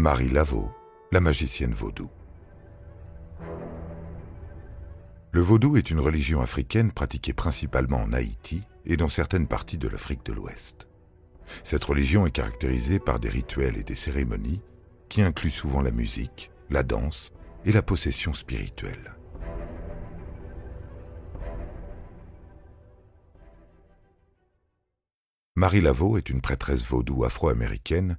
Marie Laveau, la magicienne vaudou. Le vaudou est une religion africaine pratiquée principalement en Haïti et dans certaines parties de l'Afrique de l'Ouest. Cette religion est caractérisée par des rituels et des cérémonies qui incluent souvent la musique, la danse et la possession spirituelle. Marie Laveau est une prêtresse vaudou afro-américaine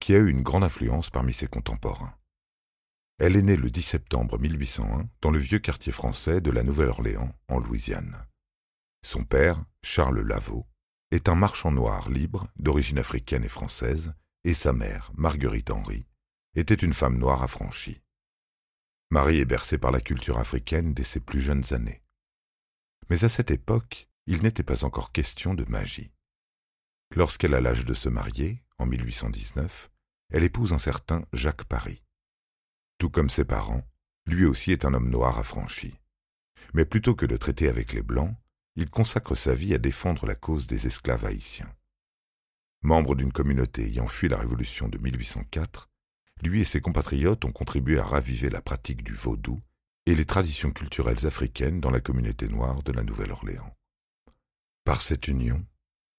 qui a eu une grande influence parmi ses contemporains. Elle est née le 10 septembre 1801 dans le vieux quartier français de la Nouvelle-Orléans, en Louisiane. Son père, Charles Lavaux, est un marchand noir libre d'origine africaine et française, et sa mère, Marguerite Henry, était une femme noire affranchie. Marie est bercée par la culture africaine dès ses plus jeunes années. Mais à cette époque, il n'était pas encore question de magie. Lorsqu'elle a l'âge de se marier, en 1819, elle épouse un certain Jacques Paris. Tout comme ses parents, lui aussi est un homme noir affranchi. Mais plutôt que de traiter avec les Blancs, il consacre sa vie à défendre la cause des esclaves haïtiens. Membre d'une communauté ayant fui la Révolution de 1804, lui et ses compatriotes ont contribué à raviver la pratique du vaudou et les traditions culturelles africaines dans la communauté noire de la Nouvelle-Orléans. Par cette union,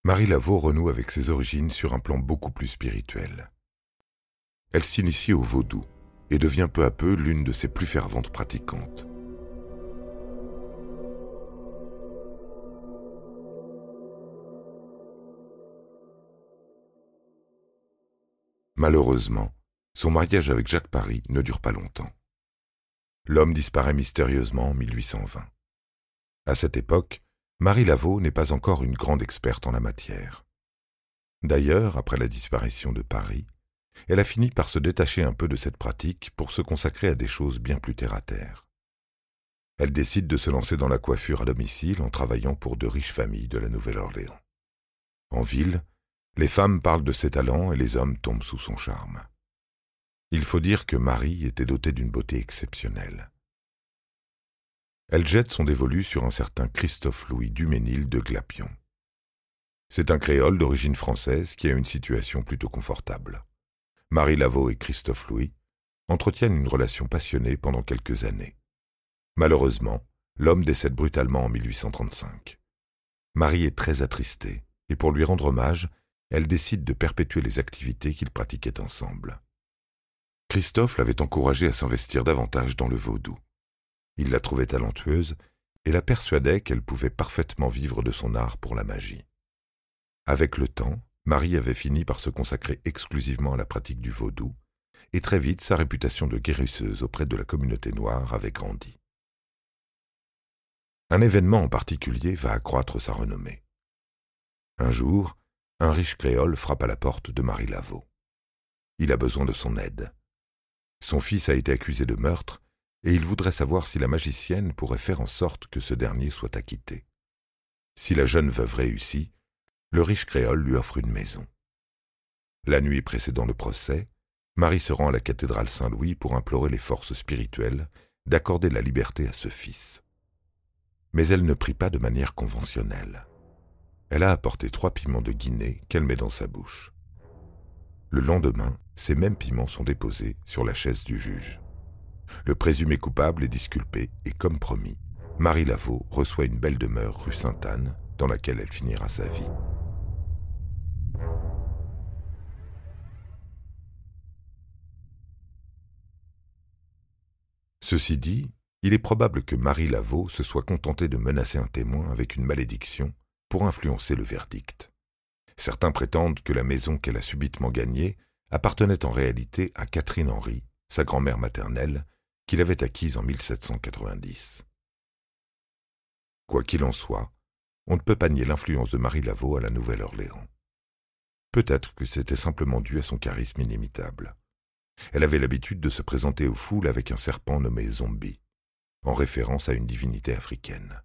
Marie Laveau renoue avec ses origines sur un plan beaucoup plus spirituel. Elle s'initie au vaudou et devient peu à peu l'une de ses plus ferventes pratiquantes. Malheureusement, son mariage avec Jacques Paris ne dure pas longtemps. L'homme disparaît mystérieusement en 1820. À cette époque, Marie Laveau n'est pas encore une grande experte en la matière. D'ailleurs, après la disparition de Paris, elle a fini par se détacher un peu de cette pratique pour se consacrer à des choses bien plus terre-à-terre. Elle décide de se lancer dans la coiffure à domicile en travaillant pour de riches familles de la Nouvelle-Orléans. En ville, les femmes parlent de ses talents et les hommes tombent sous son charme. Il faut dire que Marie était dotée d'une beauté exceptionnelle elle jette son dévolu sur un certain Christophe Louis Duménil de Glapion. C'est un créole d'origine française qui a une situation plutôt confortable. Marie Lavaux et Christophe Louis entretiennent une relation passionnée pendant quelques années. Malheureusement, l'homme décède brutalement en 1835. Marie est très attristée, et pour lui rendre hommage, elle décide de perpétuer les activités qu'ils pratiquaient ensemble. Christophe l'avait encouragé à s'investir davantage dans le vaudou. Il la trouvait talentueuse et la persuadait qu'elle pouvait parfaitement vivre de son art pour la magie. Avec le temps, Marie avait fini par se consacrer exclusivement à la pratique du vaudou, et très vite sa réputation de guérisseuse auprès de la communauté noire avait grandi. Un événement en particulier va accroître sa renommée. Un jour, un riche créole frappe à la porte de Marie Laveau. Il a besoin de son aide. Son fils a été accusé de meurtre et il voudrait savoir si la magicienne pourrait faire en sorte que ce dernier soit acquitté. Si la jeune veuve réussit, le riche créole lui offre une maison. La nuit précédant le procès, Marie se rend à la cathédrale Saint-Louis pour implorer les forces spirituelles d'accorder la liberté à ce fils. Mais elle ne prie pas de manière conventionnelle. Elle a apporté trois piments de Guinée qu'elle met dans sa bouche. Le lendemain, ces mêmes piments sont déposés sur la chaise du juge. Le présumé coupable est disculpé et, comme promis, Marie Lavaux reçoit une belle demeure rue Sainte-Anne dans laquelle elle finira sa vie. Ceci dit, il est probable que Marie Lavaux se soit contentée de menacer un témoin avec une malédiction pour influencer le verdict. Certains prétendent que la maison qu'elle a subitement gagnée appartenait en réalité à Catherine Henry, sa grand-mère maternelle, qu'il avait acquise en 1790. Quoi qu'il en soit, on ne peut pas nier l'influence de Marie Laveau à la Nouvelle-Orléans. Peut-être que c'était simplement dû à son charisme inimitable. Elle avait l'habitude de se présenter aux foules avec un serpent nommé Zombie, en référence à une divinité africaine.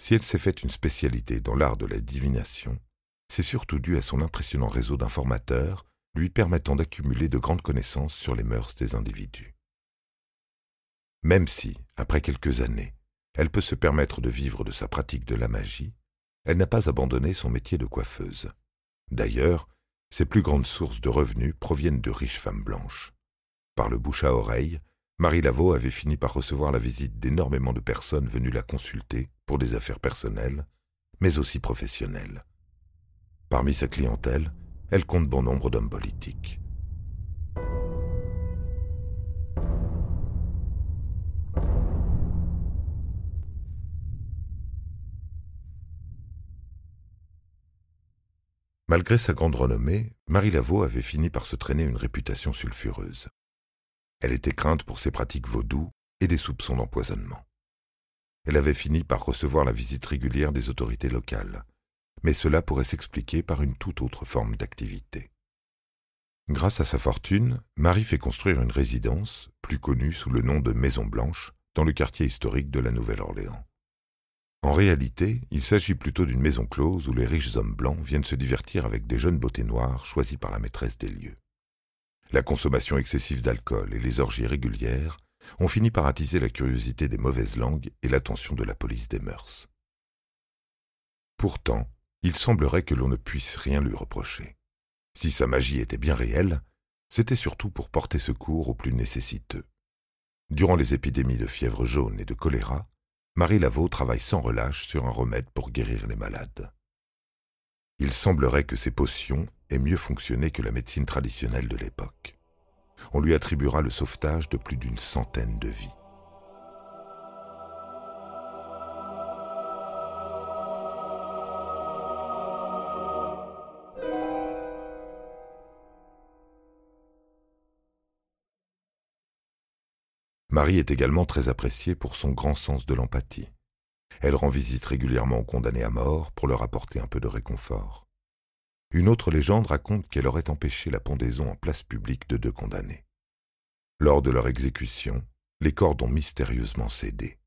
Si elle s'est faite une spécialité dans l'art de la divination, c'est surtout dû à son impressionnant réseau d'informateurs lui permettant d'accumuler de grandes connaissances sur les mœurs des individus. Même si, après quelques années, elle peut se permettre de vivre de sa pratique de la magie, elle n'a pas abandonné son métier de coiffeuse. D'ailleurs, ses plus grandes sources de revenus proviennent de riches femmes blanches. Par le bouche à oreille, Marie Laveau avait fini par recevoir la visite d'énormément de personnes venues la consulter pour des affaires personnelles, mais aussi professionnelles. Parmi sa clientèle, elle compte bon nombre d'hommes politiques. Malgré sa grande renommée, Marie Laveau avait fini par se traîner une réputation sulfureuse. Elle était crainte pour ses pratiques vaudou et des soupçons d'empoisonnement. Elle avait fini par recevoir la visite régulière des autorités locales, mais cela pourrait s'expliquer par une toute autre forme d'activité. Grâce à sa fortune, Marie fait construire une résidence, plus connue sous le nom de Maison Blanche, dans le quartier historique de la Nouvelle-Orléans. En réalité, il s'agit plutôt d'une maison close où les riches hommes blancs viennent se divertir avec des jeunes beautés noires choisies par la maîtresse des lieux. La consommation excessive d'alcool et les orgies régulières ont fini par attiser la curiosité des mauvaises langues et l'attention de la police des mœurs. Pourtant, il semblerait que l'on ne puisse rien lui reprocher. Si sa magie était bien réelle, c'était surtout pour porter secours aux plus nécessiteux. Durant les épidémies de fièvre jaune et de choléra, Marie Laveau travaille sans relâche sur un remède pour guérir les malades. Il semblerait que ces potions aient mieux fonctionné que la médecine traditionnelle de l'époque. On lui attribuera le sauvetage de plus d'une centaine de vies. Marie est également très appréciée pour son grand sens de l'empathie. Elle rend visite régulièrement aux condamnés à mort pour leur apporter un peu de réconfort. Une autre légende raconte qu'elle aurait empêché la pendaison en place publique de deux condamnés. Lors de leur exécution, les cordes ont mystérieusement cédé.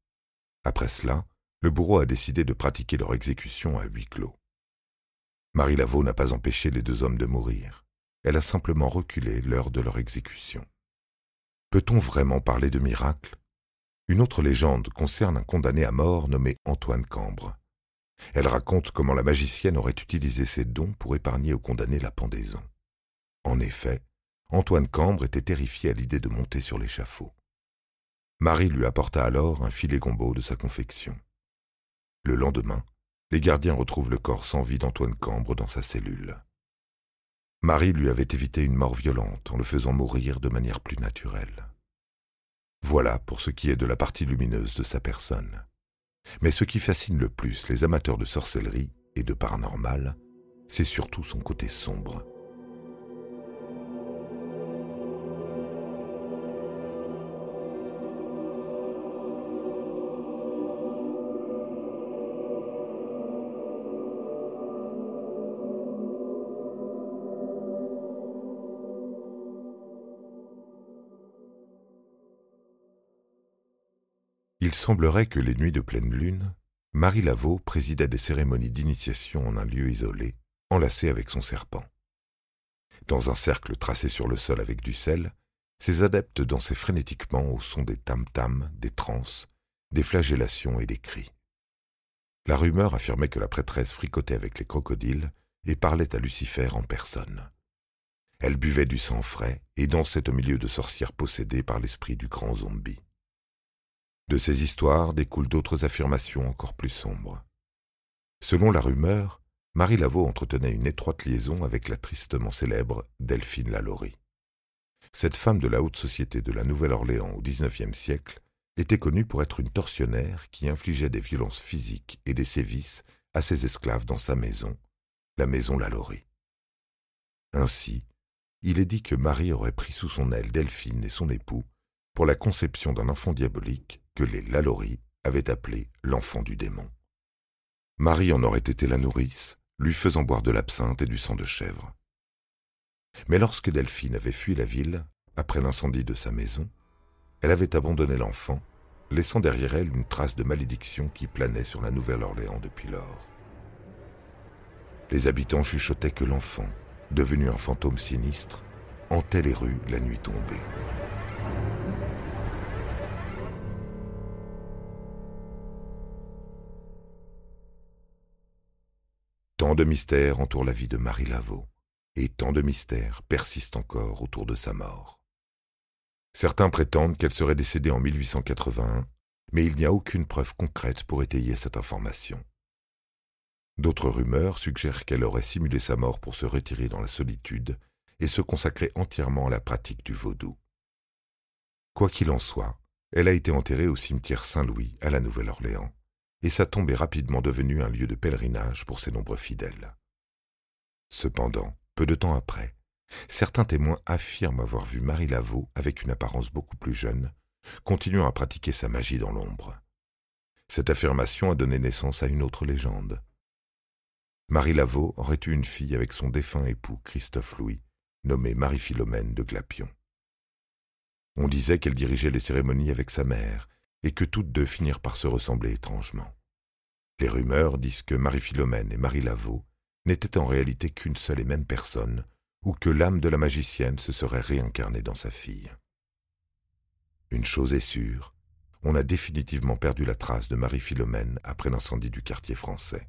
Après cela, le bourreau a décidé de pratiquer leur exécution à huis clos. Marie Laveau n'a pas empêché les deux hommes de mourir. Elle a simplement reculé l'heure de leur exécution. Peut-on vraiment parler de miracle? Une autre légende concerne un condamné à mort nommé Antoine Cambre. Elle raconte comment la magicienne aurait utilisé ses dons pour épargner au condamné la pendaison. En effet, Antoine Cambre était terrifié à l'idée de monter sur l'échafaud. Marie lui apporta alors un filet gombeau de sa confection. Le lendemain, les gardiens retrouvent le corps sans vie d'Antoine Cambre dans sa cellule. Marie lui avait évité une mort violente en le faisant mourir de manière plus naturelle. Voilà pour ce qui est de la partie lumineuse de sa personne. Mais ce qui fascine le plus les amateurs de sorcellerie et de paranormal, c'est surtout son côté sombre. Il semblerait que les nuits de pleine lune, Marie Laveau présidait des cérémonies d'initiation en un lieu isolé, enlacé avec son serpent. Dans un cercle tracé sur le sol avec du sel, ses adeptes dansaient frénétiquement au son des tam-tams, des transes, des flagellations et des cris. La rumeur affirmait que la prêtresse fricotait avec les crocodiles et parlait à Lucifer en personne. Elle buvait du sang frais et dansait au milieu de sorcières possédées par l'esprit du grand zombie. De ces histoires découlent d'autres affirmations encore plus sombres. Selon la rumeur, Marie Laveau entretenait une étroite liaison avec la tristement célèbre Delphine Lalaurie. Cette femme de la haute société de la Nouvelle-Orléans au XIXe siècle était connue pour être une tortionnaire qui infligeait des violences physiques et des sévices à ses esclaves dans sa maison, la maison Lalaurie. Ainsi, il est dit que Marie aurait pris sous son aile Delphine et son époux pour la conception d'un enfant diabolique que les Lalaurie avait appelé l'enfant du démon. Marie en aurait été la nourrice, lui faisant boire de l'absinthe et du sang de chèvre. Mais lorsque Delphine avait fui la ville, après l'incendie de sa maison, elle avait abandonné l'enfant, laissant derrière elle une trace de malédiction qui planait sur la Nouvelle-Orléans depuis lors. Les habitants chuchotaient que l'enfant, devenu un fantôme sinistre, hantait les rues la nuit tombée. Tant de mystères entourent la vie de Marie Laveau, et tant de mystères persistent encore autour de sa mort. Certains prétendent qu'elle serait décédée en 1881, mais il n'y a aucune preuve concrète pour étayer cette information. D'autres rumeurs suggèrent qu'elle aurait simulé sa mort pour se retirer dans la solitude et se consacrer entièrement à la pratique du vaudou. Quoi qu'il en soit, elle a été enterrée au cimetière Saint-Louis à la Nouvelle-Orléans, et sa tombe est rapidement devenue un lieu de pèlerinage pour ses nombreux fidèles. Cependant, peu de temps après, certains témoins affirment avoir vu Marie Laveau avec une apparence beaucoup plus jeune, continuant à pratiquer sa magie dans l'ombre. Cette affirmation a donné naissance à une autre légende. Marie Laveau aurait eu une fille avec son défunt époux Christophe Louis, nommée Marie-Philomène de Glapion. On disait qu'elle dirigeait les cérémonies avec sa mère et que toutes deux finirent par se ressembler étrangement. Les rumeurs disent que Marie-Philomène et Marie Laveau n'étaient en réalité qu'une seule et même personne, ou que l'âme de la magicienne se serait réincarnée dans sa fille. Une chose est sûre, on a définitivement perdu la trace de Marie-Philomène après l'incendie du quartier français.